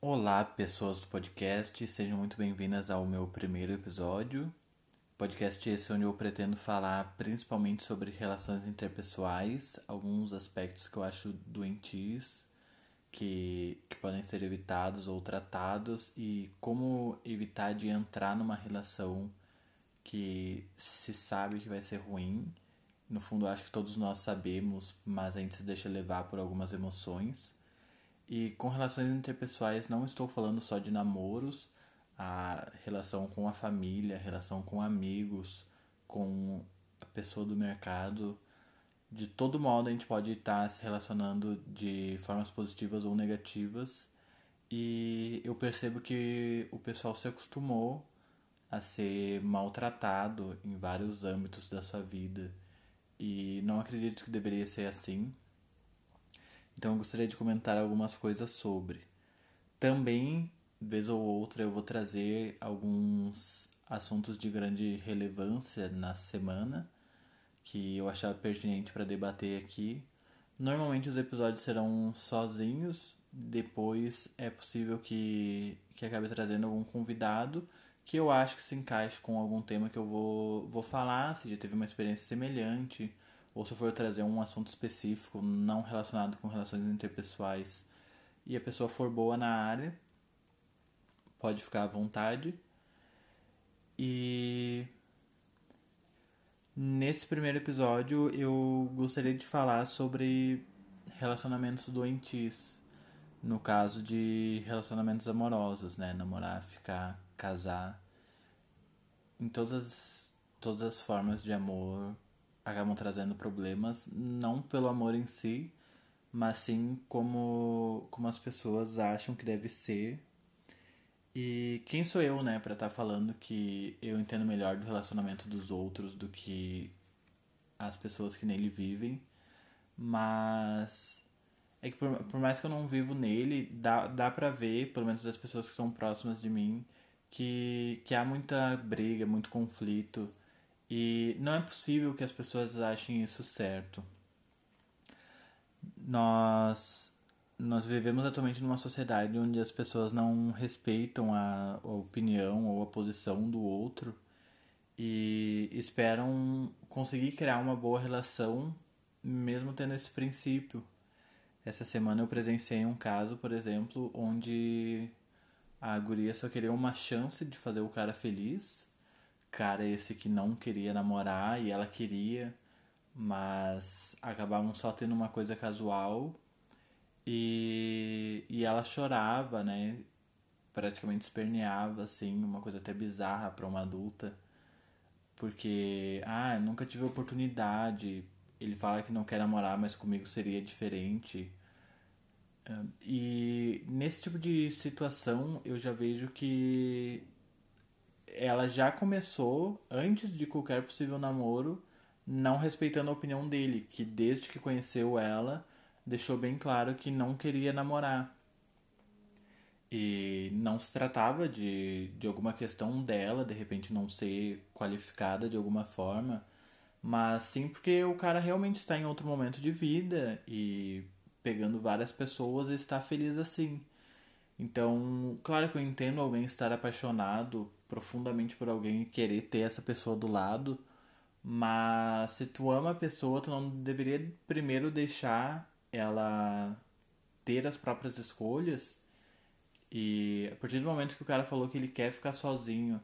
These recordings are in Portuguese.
Olá, pessoas do podcast, sejam muito bem-vindas ao meu primeiro episódio. Podcast esse onde eu pretendo falar principalmente sobre relações interpessoais, alguns aspectos que eu acho doentios, que, que podem ser evitados ou tratados, e como evitar de entrar numa relação que se sabe que vai ser ruim. No fundo, acho que todos nós sabemos, mas a gente se deixa levar por algumas emoções. E com relações interpessoais, não estou falando só de namoros, a relação com a família, a relação com amigos, com a pessoa do mercado. De todo modo, a gente pode estar se relacionando de formas positivas ou negativas. E eu percebo que o pessoal se acostumou a ser maltratado em vários âmbitos da sua vida. E não acredito que deveria ser assim. Então eu gostaria de comentar algumas coisas sobre. Também, vez ou outra, eu vou trazer alguns assuntos de grande relevância na semana que eu achava pertinente para debater aqui. Normalmente os episódios serão sozinhos, depois é possível que, que acabe trazendo algum convidado que eu acho que se encaixe com algum tema que eu vou, vou falar, se já teve uma experiência semelhante ou se for trazer um assunto específico não relacionado com relações interpessoais e a pessoa for boa na área, pode ficar à vontade. E nesse primeiro episódio eu gostaria de falar sobre relacionamentos doentios. No caso de relacionamentos amorosos, né? Namorar, ficar, casar. Em todas as, todas as formas de amor acabam trazendo problemas, não pelo amor em si, mas sim como, como as pessoas acham que deve ser. E quem sou eu, né, para estar tá falando que eu entendo melhor do relacionamento dos outros do que as pessoas que nele vivem. Mas é que por, por mais que eu não vivo nele, dá, dá pra ver, pelo menos das pessoas que são próximas de mim, que, que há muita briga, muito conflito e não é possível que as pessoas achem isso certo. Nós nós vivemos atualmente numa sociedade onde as pessoas não respeitam a, a opinião ou a posição do outro e esperam conseguir criar uma boa relação mesmo tendo esse princípio. Essa semana eu presenciei um caso, por exemplo, onde a guria só queria uma chance de fazer o cara feliz cara esse que não queria namorar e ela queria, mas acabavam só tendo uma coisa casual e, e ela chorava, né? Praticamente esperneava, assim, uma coisa até bizarra para uma adulta. Porque, ah, nunca tive oportunidade. Ele fala que não quer namorar, mas comigo seria diferente. E nesse tipo de situação eu já vejo que ela já começou, antes de qualquer possível namoro, não respeitando a opinião dele, que desde que conheceu ela, deixou bem claro que não queria namorar. E não se tratava de, de alguma questão dela, de repente não ser qualificada de alguma forma, mas sim porque o cara realmente está em outro momento de vida e pegando várias pessoas e está feliz assim. Então, claro que eu entendo alguém estar apaixonado profundamente por alguém e querer ter essa pessoa do lado, mas se tu ama a pessoa, tu não deveria primeiro deixar ela ter as próprias escolhas. E a partir do momento que o cara falou que ele quer ficar sozinho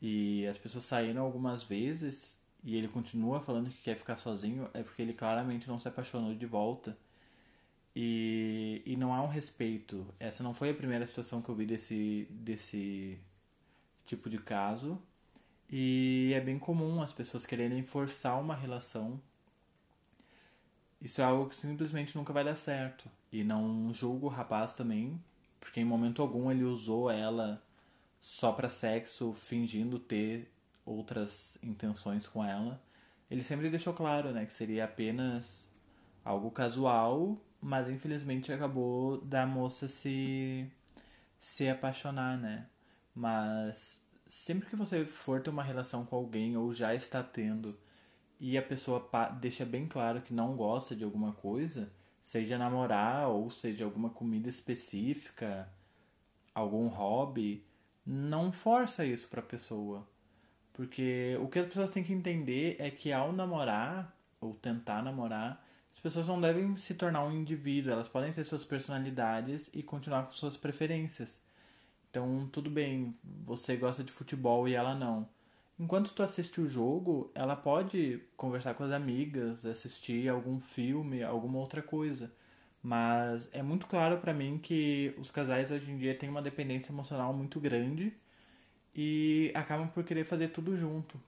e as pessoas saíram algumas vezes e ele continua falando que quer ficar sozinho, é porque ele claramente não se apaixonou de volta. E, e não há um respeito. Essa não foi a primeira situação que eu vi desse, desse tipo de caso. E é bem comum as pessoas quererem forçar uma relação. Isso é algo que simplesmente nunca vai dar certo. E não julgo o rapaz também, porque em momento algum ele usou ela só para sexo, fingindo ter outras intenções com ela. Ele sempre deixou claro, né, que seria apenas algo casual, mas infelizmente acabou da moça se se apaixonar, né? Mas sempre que você for ter uma relação com alguém ou já está tendo e a pessoa deixa bem claro que não gosta de alguma coisa, seja namorar ou seja alguma comida específica algum hobby, não força isso pra pessoa. Porque o que as pessoas têm que entender é que ao namorar, ou tentar namorar, as pessoas não devem se tornar um indivíduo, elas podem ter suas personalidades e continuar com suas preferências. Então, tudo bem, você gosta de futebol e ela não. Enquanto tu assiste o jogo, ela pode conversar com as amigas, assistir algum filme, alguma outra coisa. Mas é muito claro para mim que os casais hoje em dia têm uma dependência emocional muito grande e acabam por querer fazer tudo junto.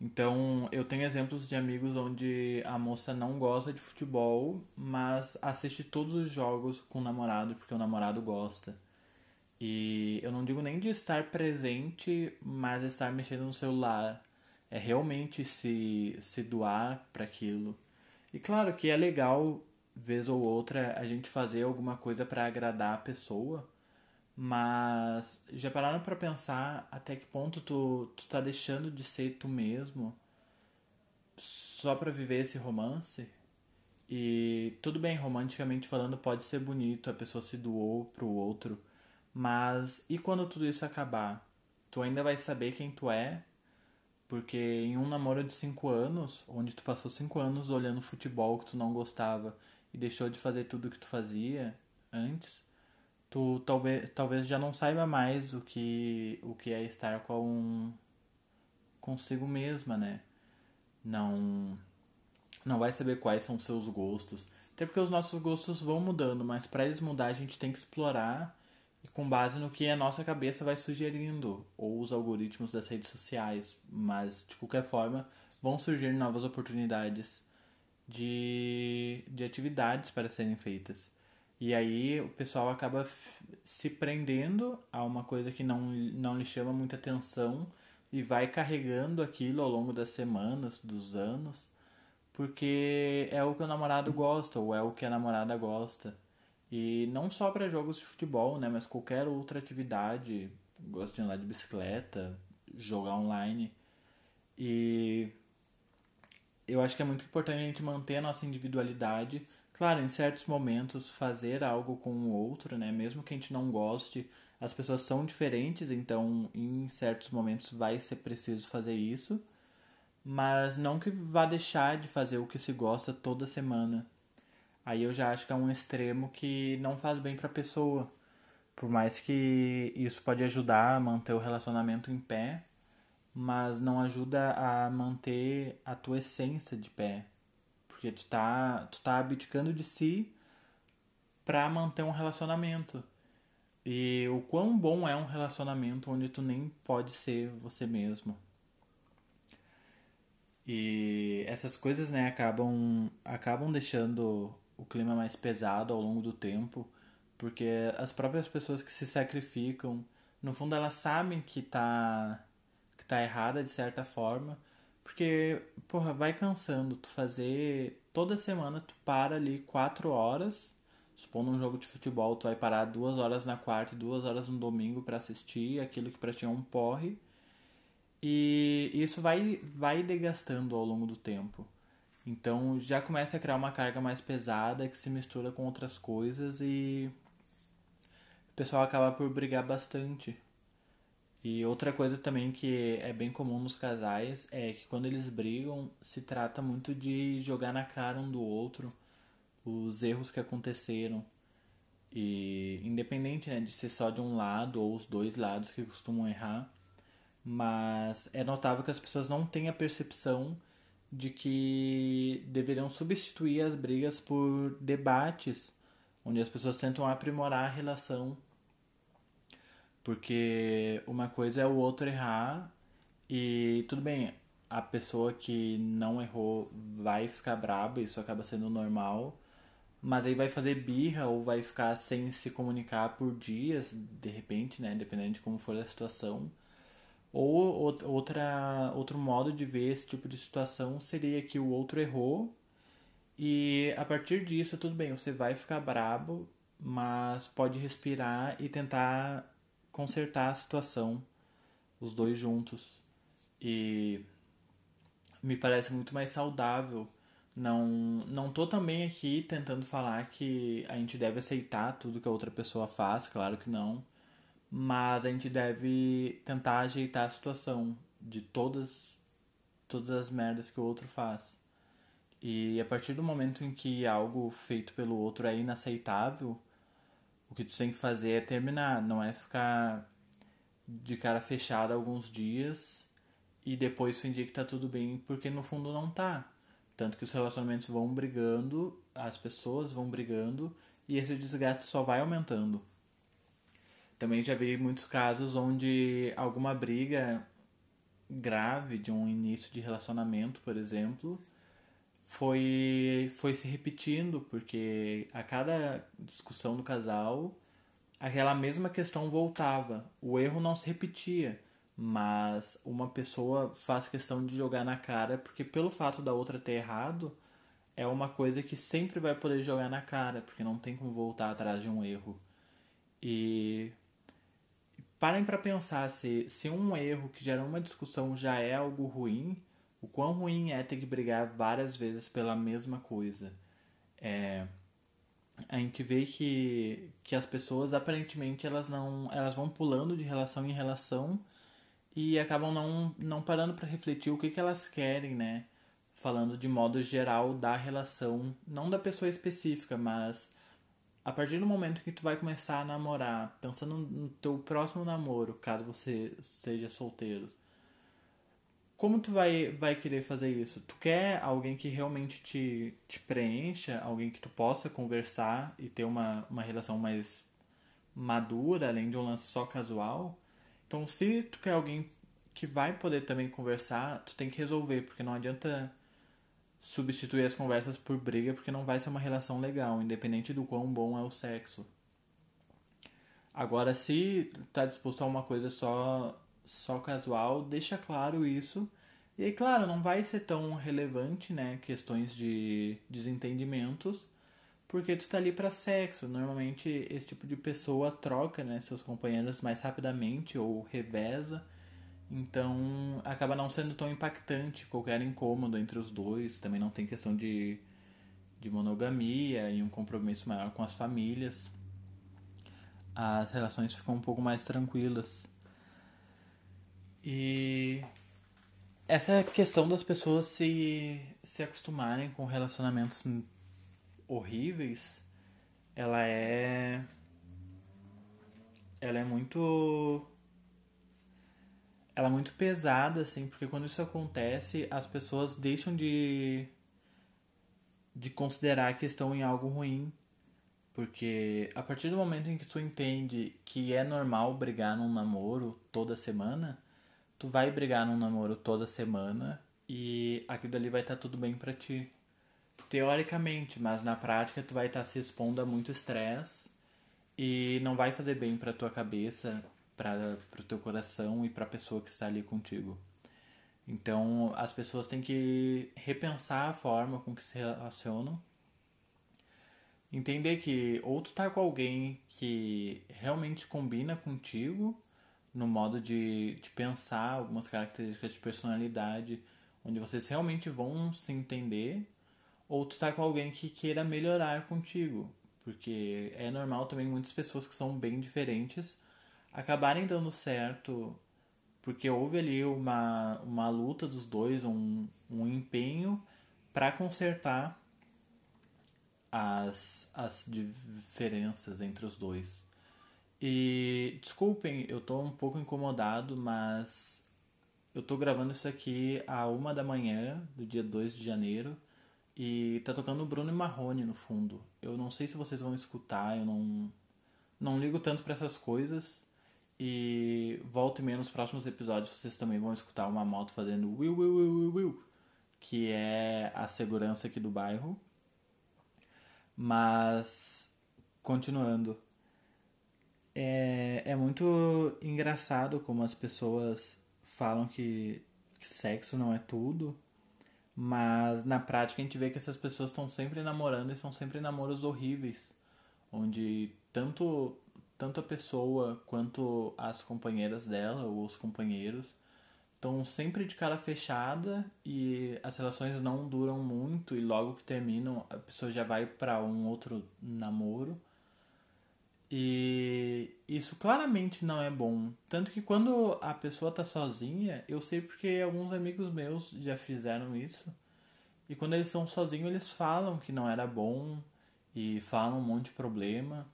Então, eu tenho exemplos de amigos onde a moça não gosta de futebol, mas assiste todos os jogos com o namorado porque o namorado gosta. E eu não digo nem de estar presente, mas estar mexendo no celular. É realmente se, se doar para aquilo. E claro que é legal vez ou outra a gente fazer alguma coisa para agradar a pessoa, mas já pararam para pensar até que ponto tu, tu tá deixando de ser tu mesmo só para viver esse romance? E tudo bem, romanticamente falando, pode ser bonito, a pessoa se doou pro outro, mas e quando tudo isso acabar? Tu ainda vai saber quem tu é? Porque em um namoro de cinco anos, onde tu passou cinco anos olhando futebol que tu não gostava e deixou de fazer tudo que tu fazia antes, tu talvez, talvez já não saiba mais o que, o que é estar com consigo mesma, né? Não não vai saber quais são seus gostos. Até porque os nossos gostos vão mudando, mas para eles mudar a gente tem que explorar com base no que a nossa cabeça vai sugerindo ou os algoritmos das redes sociais, mas de qualquer forma vão surgir novas oportunidades de, de atividades para serem feitas. E aí o pessoal acaba se prendendo a uma coisa que não, não lhe chama muita atenção e vai carregando aquilo ao longo das semanas, dos anos, porque é o que o namorado gosta ou é o que a namorada gosta. E não só para jogos de futebol, né, mas qualquer outra atividade, gosta de andar de bicicleta, jogar online. E eu acho que é muito importante a gente manter a nossa individualidade. Claro, em certos momentos fazer algo com o outro, né? Mesmo que a gente não goste, as pessoas são diferentes, então em certos momentos vai ser preciso fazer isso. Mas não que vá deixar de fazer o que se gosta toda semana. Aí eu já acho que é um extremo que não faz bem para a pessoa. Por mais que isso pode ajudar a manter o relacionamento em pé, mas não ajuda a manter a tua essência de pé. Porque tu tá, tu tá abdicando de si pra manter um relacionamento. E o quão bom é um relacionamento onde tu nem pode ser você mesmo. E essas coisas, né, acabam acabam deixando o clima mais pesado ao longo do tempo, porque as próprias pessoas que se sacrificam, no fundo elas sabem que tá tá errada de certa forma. Porque, porra, vai cansando. Tu fazer. Toda semana tu para ali quatro horas. Supondo um jogo de futebol, tu vai parar duas horas na quarta e duas horas no domingo para assistir aquilo que pra ti é um porre. E isso vai, vai degastando ao longo do tempo. Então já começa a criar uma carga mais pesada que se mistura com outras coisas e o pessoal acaba por brigar bastante. E outra coisa também que é bem comum nos casais é que quando eles brigam, se trata muito de jogar na cara um do outro os erros que aconteceram. E independente né, de ser só de um lado ou os dois lados que costumam errar, mas é notável que as pessoas não têm a percepção de que deveriam substituir as brigas por debates, onde as pessoas tentam aprimorar a relação porque uma coisa é o outro errar e tudo bem, a pessoa que não errou vai ficar braba, isso acaba sendo normal, mas aí vai fazer birra ou vai ficar sem se comunicar por dias, de repente, né, dependendo de como for a situação. Ou outra, outro modo de ver esse tipo de situação seria que o outro errou e a partir disso, tudo bem, você vai ficar brabo, mas pode respirar e tentar consertar a situação, os dois juntos. E me parece muito mais saudável Não, não tô também aqui tentando falar que a gente deve aceitar tudo que a outra pessoa faz, claro que não. Mas a gente deve tentar ajeitar a situação de todas todas as merdas que o outro faz. E a partir do momento em que algo feito pelo outro é inaceitável, o que tu tem que fazer é terminar, não é ficar de cara fechada alguns dias e depois fingir que tá tudo bem, porque no fundo não tá. Tanto que os relacionamentos vão brigando, as pessoas vão brigando e esse desgaste só vai aumentando. Também já vi muitos casos onde alguma briga grave de um início de relacionamento, por exemplo, foi, foi se repetindo, porque a cada discussão do casal, aquela mesma questão voltava. O erro não se repetia, mas uma pessoa faz questão de jogar na cara, porque pelo fato da outra ter errado, é uma coisa que sempre vai poder jogar na cara, porque não tem como voltar atrás de um erro. E parem para pensar se, se um erro que gera uma discussão já é algo ruim, o quão ruim é ter que brigar várias vezes pela mesma coisa. É, a gente vê que, que as pessoas aparentemente elas não elas vão pulando de relação em relação e acabam não, não parando para refletir o que, que elas querem, né? Falando de modo geral da relação, não da pessoa específica, mas a partir do momento que tu vai começar a namorar, pensando no teu próximo namoro, caso você seja solteiro, como tu vai, vai querer fazer isso? Tu quer alguém que realmente te, te preencha, alguém que tu possa conversar e ter uma, uma relação mais madura, além de um lance só casual? Então, se tu quer alguém que vai poder também conversar, tu tem que resolver, porque não adianta substituir as conversas por briga, porque não vai ser uma relação legal, independente do quão bom é o sexo. Agora, se tá disposto a uma coisa só só casual, deixa claro isso. E aí, claro, não vai ser tão relevante, né, questões de desentendimentos, porque tu tá ali para sexo. Normalmente esse tipo de pessoa troca, né, seus companheiros mais rapidamente ou reveza. Então acaba não sendo tão impactante qualquer incômodo entre os dois. Também não tem questão de, de monogamia e um compromisso maior com as famílias. As relações ficam um pouco mais tranquilas. E essa questão das pessoas se, se acostumarem com relacionamentos horríveis, ela é. Ela é muito. Ela é muito pesada, assim, porque quando isso acontece, as pessoas deixam de. de considerar a questão em algo ruim. Porque a partir do momento em que tu entende que é normal brigar num namoro toda semana, tu vai brigar num namoro toda semana e aquilo ali vai estar tá tudo bem para ti. Teoricamente, mas na prática tu vai estar tá se expondo a muito estresse e não vai fazer bem para tua cabeça, para o teu coração e para a pessoa que está ali contigo. Então, as pessoas têm que repensar a forma com que se relacionam. Entender que ou tu tá com alguém que realmente combina contigo no modo de, de pensar, algumas características de personalidade, onde vocês realmente vão se entender, ou tu tá com alguém que queira melhorar contigo, porque é normal também muitas pessoas que são bem diferentes acabarem dando certo porque houve ali uma, uma luta dos dois, um, um empenho para consertar as, as diferenças entre os dois. E desculpem, eu tô um pouco incomodado, mas eu tô gravando isso aqui a uma da manhã do dia 2 de janeiro e tá tocando Bruno e Marrone no fundo. Eu não sei se vocês vão escutar, eu não não ligo tanto para essas coisas. E volta e meia nos próximos episódios vocês também vão escutar uma moto fazendo will will will will will, que é a segurança aqui do bairro. Mas continuando, é, é muito engraçado como as pessoas falam que, que sexo não é tudo, mas na prática a gente vê que essas pessoas estão sempre namorando e são sempre namoros horríveis, onde tanto, tanto a pessoa quanto as companheiras dela ou os companheiros estão sempre de cara fechada e as relações não duram muito e logo que terminam a pessoa já vai para um outro namoro. E isso claramente não é bom. Tanto que quando a pessoa tá sozinha, eu sei porque alguns amigos meus já fizeram isso. E quando eles estão sozinhos, eles falam que não era bom e falam um monte de problema.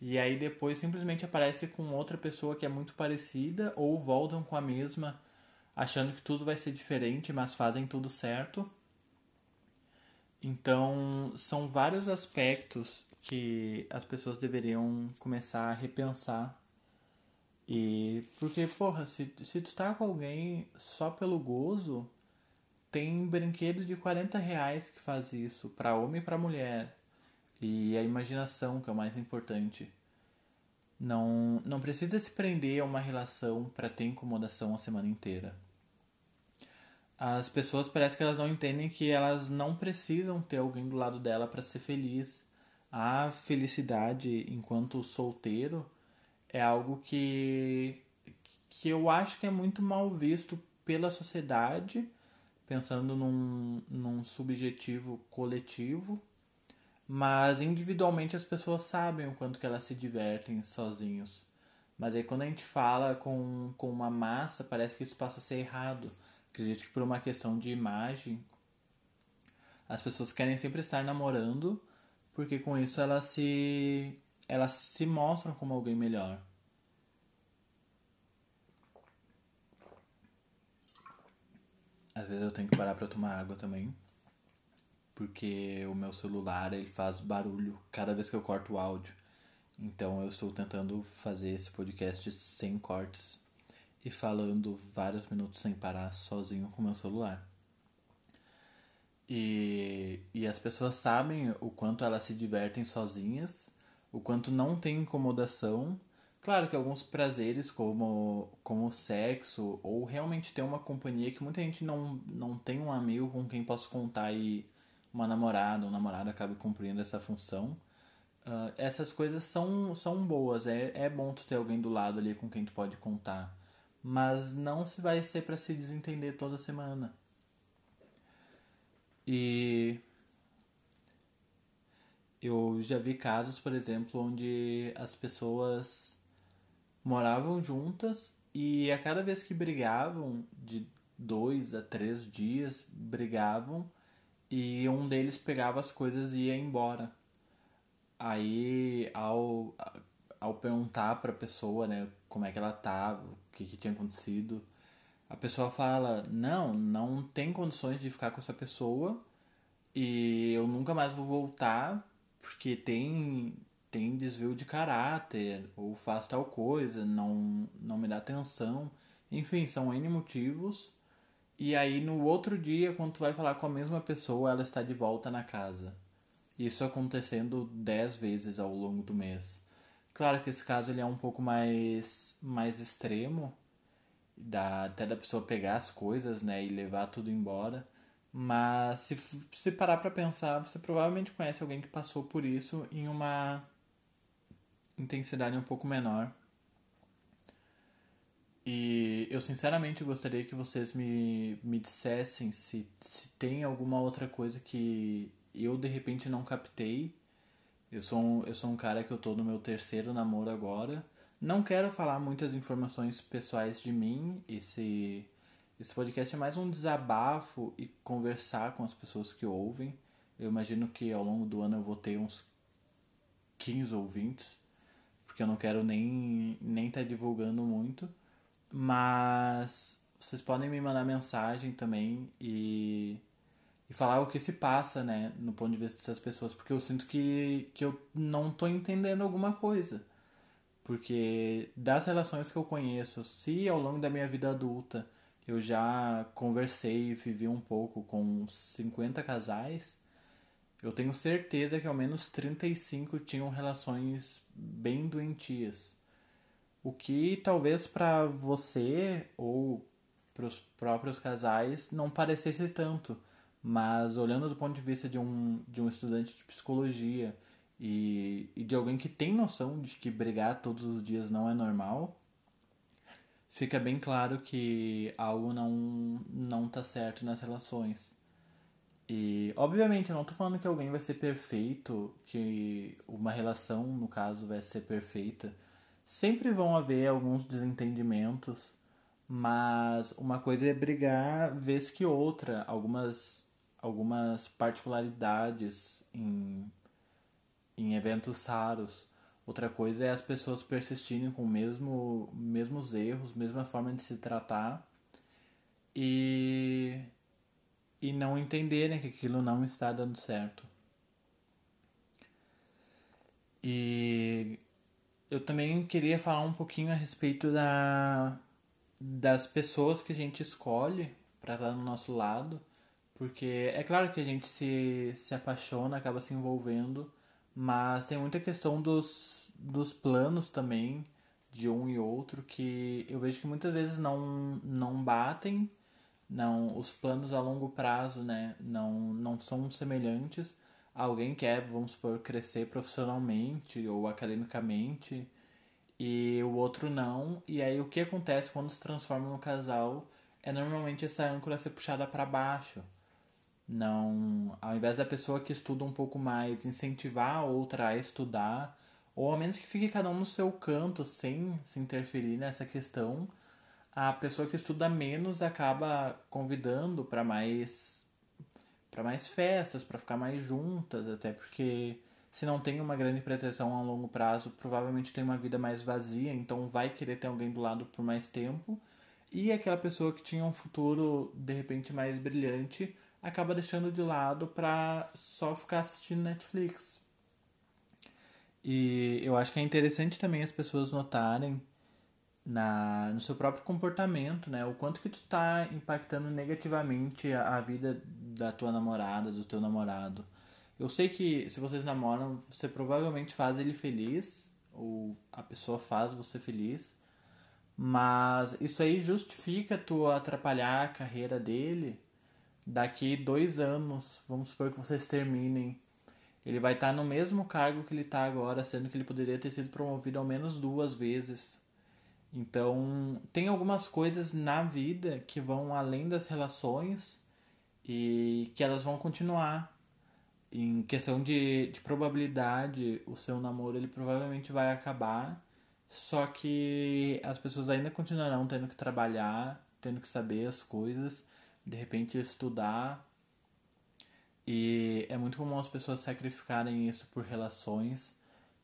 E aí depois simplesmente aparece com outra pessoa que é muito parecida ou voltam com a mesma achando que tudo vai ser diferente, mas fazem tudo certo. Então, são vários aspectos que as pessoas deveriam começar a repensar. E porque, porra, se, se tu tá com alguém só pelo gozo, tem brinquedo de 40 reais que faz isso, para homem e para mulher. E a imaginação, que é o mais importante. Não, não precisa se prender a uma relação para ter incomodação a semana inteira as pessoas parece que elas não entendem que elas não precisam ter alguém do lado dela para ser feliz. A felicidade enquanto solteiro é algo que que eu acho que é muito mal visto pela sociedade, pensando num, num subjetivo coletivo, mas individualmente as pessoas sabem o quanto que elas se divertem sozinhos. Mas aí quando a gente fala com, com uma massa, parece que isso passa a ser errado Acredito que por uma questão de imagem, as pessoas querem sempre estar namorando, porque com isso elas se elas se mostram como alguém melhor. Às vezes eu tenho que parar para tomar água também, porque o meu celular ele faz barulho cada vez que eu corto o áudio. Então eu estou tentando fazer esse podcast sem cortes e falando vários minutos sem parar sozinho com meu celular. E, e as pessoas sabem o quanto elas se divertem sozinhas, o quanto não tem incomodação. Claro que alguns prazeres, como, como o sexo, ou realmente ter uma companhia, que muita gente não, não tem um amigo com quem possa contar e uma namorada, um namorado acabe cumprindo essa função. Uh, essas coisas são, são boas, é, é bom tu ter alguém do lado ali com quem tu pode contar mas não se vai ser para se desentender toda semana. E eu já vi casos, por exemplo, onde as pessoas moravam juntas e a cada vez que brigavam, de dois a três dias, brigavam e um deles pegava as coisas e ia embora. Aí, ao, ao perguntar pra pessoa, né, como é que ela tava, o que, que tinha acontecido, a pessoa fala: Não, não tem condições de ficar com essa pessoa e eu nunca mais vou voltar porque tem tem desvio de caráter ou faz tal coisa, não não me dá atenção. Enfim, são N motivos. E aí no outro dia, quando tu vai falar com a mesma pessoa, ela está de volta na casa. Isso acontecendo dez vezes ao longo do mês. Claro que esse caso ele é um pouco mais, mais extremo, dá, até da pessoa pegar as coisas né, e levar tudo embora. Mas se, se parar para pensar, você provavelmente conhece alguém que passou por isso em uma intensidade um pouco menor. E eu sinceramente gostaria que vocês me, me dissessem se, se tem alguma outra coisa que eu de repente não captei eu sou, um, eu sou um cara que eu tô no meu terceiro namoro agora. Não quero falar muitas informações pessoais de mim. Esse, esse podcast é mais um desabafo e conversar com as pessoas que ouvem. Eu imagino que ao longo do ano eu vou ter uns 15 ouvintes, porque eu não quero nem nem estar tá divulgando muito. Mas vocês podem me mandar mensagem também e e falar o que se passa, né, no ponto de vista dessas pessoas, porque eu sinto que, que eu não tô entendendo alguma coisa. Porque das relações que eu conheço, se ao longo da minha vida adulta eu já conversei e vivi um pouco com 50 casais, eu tenho certeza que ao menos 35 tinham relações bem doentias. O que talvez para você ou para os próprios casais não parecesse tanto mas olhando do ponto de vista de um, de um estudante de psicologia e, e de alguém que tem noção de que brigar todos os dias não é normal, fica bem claro que algo não, não tá certo nas relações. E, obviamente, eu não tô falando que alguém vai ser perfeito, que uma relação, no caso, vai ser perfeita. Sempre vão haver alguns desentendimentos, mas uma coisa é brigar vez que outra, algumas, algumas particularidades em, em eventos raros. Outra coisa é as pessoas persistirem com mesmo mesmos erros, mesma forma de se tratar e e não entenderem que aquilo não está dando certo. E eu também queria falar um pouquinho a respeito da das pessoas que a gente escolhe para estar do nosso lado, porque é claro que a gente se, se apaixona, acaba se envolvendo, mas tem muita questão dos, dos planos também, de um e outro, que eu vejo que muitas vezes não, não batem, não os planos a longo prazo né, não, não são semelhantes. Alguém quer, vamos supor, crescer profissionalmente ou academicamente e o outro não. E aí o que acontece quando se transforma no casal é normalmente essa âncora ser puxada para baixo não ao invés da pessoa que estuda um pouco mais incentivar a outra a estudar ou ao menos que fique cada um no seu canto sem se interferir nessa questão a pessoa que estuda menos acaba convidando para mais para mais festas para ficar mais juntas até porque se não tem uma grande pretensão a longo prazo provavelmente tem uma vida mais vazia então vai querer ter alguém do lado por mais tempo e aquela pessoa que tinha um futuro de repente mais brilhante acaba deixando de lado para só ficar assistindo Netflix. E eu acho que é interessante também as pessoas notarem na, no seu próprio comportamento, né? O quanto que tu tá impactando negativamente a, a vida da tua namorada, do teu namorado. Eu sei que se vocês namoram, você provavelmente faz ele feliz, ou a pessoa faz você feliz, mas isso aí justifica tu atrapalhar a carreira dele daqui dois anos, vamos supor que vocês terminem, ele vai estar no mesmo cargo que ele está agora, sendo que ele poderia ter sido promovido ao menos duas vezes. Então, tem algumas coisas na vida que vão além das relações e que elas vão continuar. Em questão de, de probabilidade, o seu namoro ele provavelmente vai acabar, só que as pessoas ainda continuarão tendo que trabalhar, tendo que saber as coisas de repente estudar. E é muito comum as pessoas sacrificarem isso por relações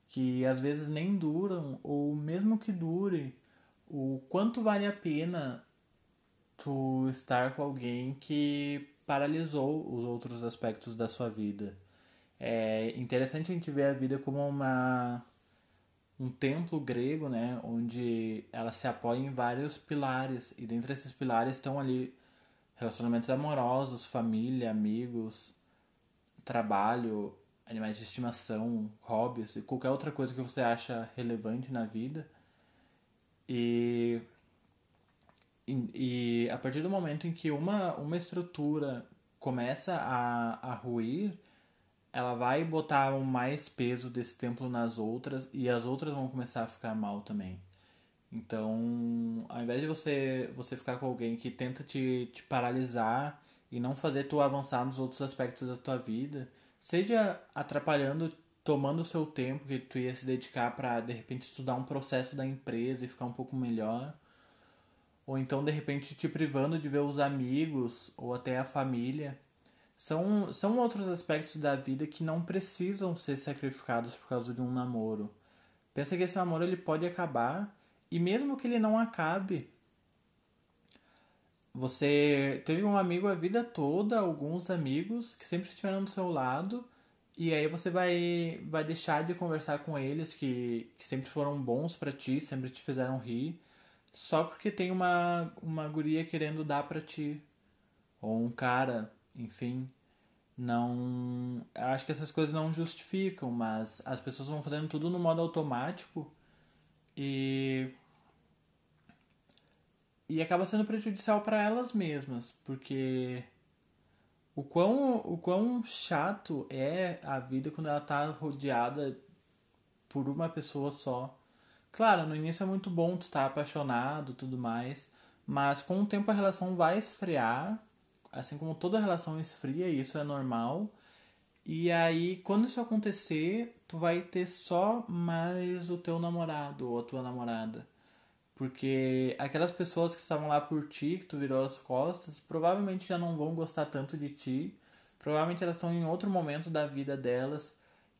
que às vezes nem duram, ou mesmo que dure, o quanto vale a pena tu estar com alguém que paralisou os outros aspectos da sua vida. É interessante a gente ver a vida como uma um templo grego, né, onde ela se apoia em vários pilares e dentre esses pilares estão ali relacionamentos amorosos, família, amigos, trabalho, animais de estimação, hobbies e qualquer outra coisa que você acha relevante na vida. E, e, e a partir do momento em que uma, uma estrutura começa a, a ruir, ela vai botar mais peso desse templo nas outras e as outras vão começar a ficar mal também. Então, ao invés de você, você ficar com alguém que tenta te, te paralisar e não fazer tu avançar nos outros aspectos da tua vida, seja atrapalhando, tomando o seu tempo que tu ia se dedicar para de repente estudar um processo da empresa e ficar um pouco melhor, ou então de repente te privando de ver os amigos ou até a família. São, são outros aspectos da vida que não precisam ser sacrificados por causa de um namoro. Pensa que esse namoro ele pode acabar e mesmo que ele não acabe, você teve um amigo a vida toda, alguns amigos que sempre estiveram do seu lado, e aí você vai, vai deixar de conversar com eles que, que sempre foram bons para ti, sempre te fizeram rir, só porque tem uma, uma guria querendo dar para ti, ou um cara, enfim. Não. Acho que essas coisas não justificam, mas as pessoas vão fazendo tudo no modo automático e e acaba sendo prejudicial para elas mesmas, porque o quão, o quão chato é a vida quando ela tá rodeada por uma pessoa só. Claro, no início é muito bom tu tá apaixonado tudo mais, mas com o tempo a relação vai esfriar, assim como toda relação esfria, isso é normal. E aí, quando isso acontecer, tu vai ter só mais o teu namorado ou a tua namorada. Porque aquelas pessoas que estavam lá por ti, que tu virou as costas, provavelmente já não vão gostar tanto de ti. Provavelmente elas estão em outro momento da vida delas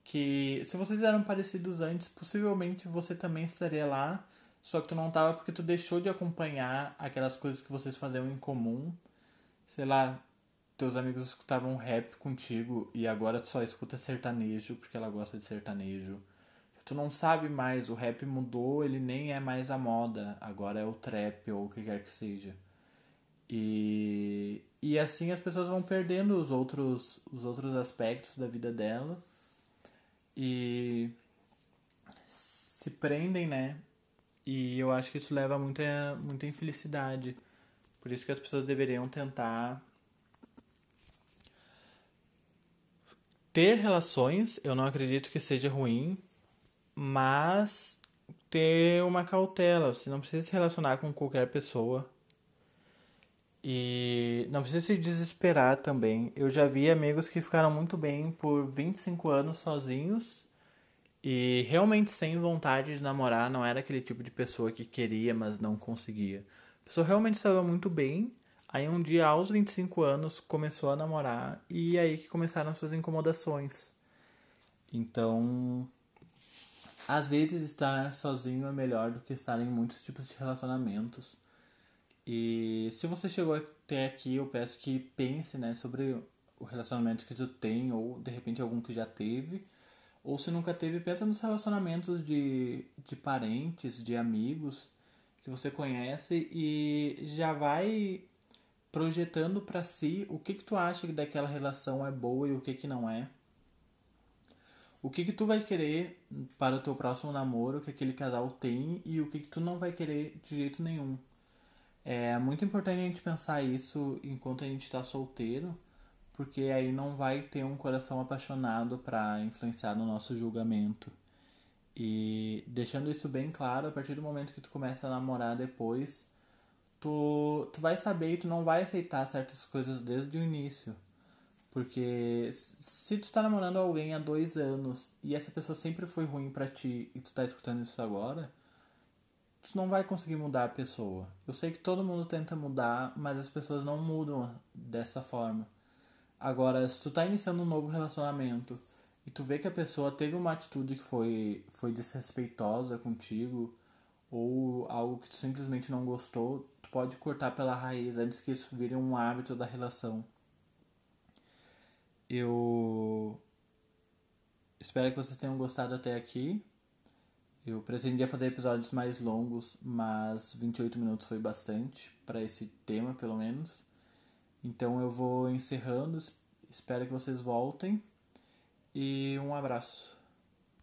que se vocês eram parecidos antes, possivelmente você também estaria lá, só que tu não tava porque tu deixou de acompanhar aquelas coisas que vocês faziam em comum. Sei lá, teus amigos escutavam rap contigo e agora tu só escuta sertanejo porque ela gosta de sertanejo. Tu não sabe mais, o rap mudou, ele nem é mais a moda, agora é o trap ou o que quer que seja. E, e assim as pessoas vão perdendo os outros, os outros aspectos da vida dela e se prendem, né? E eu acho que isso leva a muita, muita infelicidade. Por isso que as pessoas deveriam tentar ter relações. Eu não acredito que seja ruim, mas ter uma cautela. Você não precisa se relacionar com qualquer pessoa. E não precisa se desesperar também. Eu já vi amigos que ficaram muito bem por 25 anos sozinhos e realmente sem vontade de namorar, não era aquele tipo de pessoa que queria, mas não conseguia. A pessoa realmente estava muito bem. Aí um dia, aos 25 anos, começou a namorar e aí que começaram as suas incomodações. Então, às vezes estar sozinho é melhor do que estar em muitos tipos de relacionamentos. E se você chegou até aqui, eu peço que pense, né, sobre o relacionamento que tu tem ou de repente algum que já teve. Ou se nunca teve, pensa nos relacionamentos de, de parentes, de amigos que você conhece e já vai projetando para si o que que tu acha que daquela relação é boa e o que que não é. O que que tu vai querer para o teu próximo namoro que aquele casal tem e o que que tu não vai querer de jeito nenhum. É muito importante a gente pensar isso enquanto a gente está solteiro, porque aí não vai ter um coração apaixonado para influenciar no nosso julgamento. E deixando isso bem claro, a partir do momento que tu começa a namorar depois, tu, tu vai saber e tu não vai aceitar certas coisas desde o início. Porque se tu tá namorando alguém há dois anos e essa pessoa sempre foi ruim para ti e tu tá escutando isso agora, tu não vai conseguir mudar a pessoa. Eu sei que todo mundo tenta mudar, mas as pessoas não mudam dessa forma. Agora, se tu tá iniciando um novo relacionamento e tu vê que a pessoa teve uma atitude que foi, foi desrespeitosa contigo ou algo que tu simplesmente não gostou, tu pode cortar pela raiz antes que isso vire um hábito da relação. Eu espero que vocês tenham gostado até aqui. Eu pretendia fazer episódios mais longos, mas 28 minutos foi bastante para esse tema, pelo menos. Então eu vou encerrando. Espero que vocês voltem. E um abraço.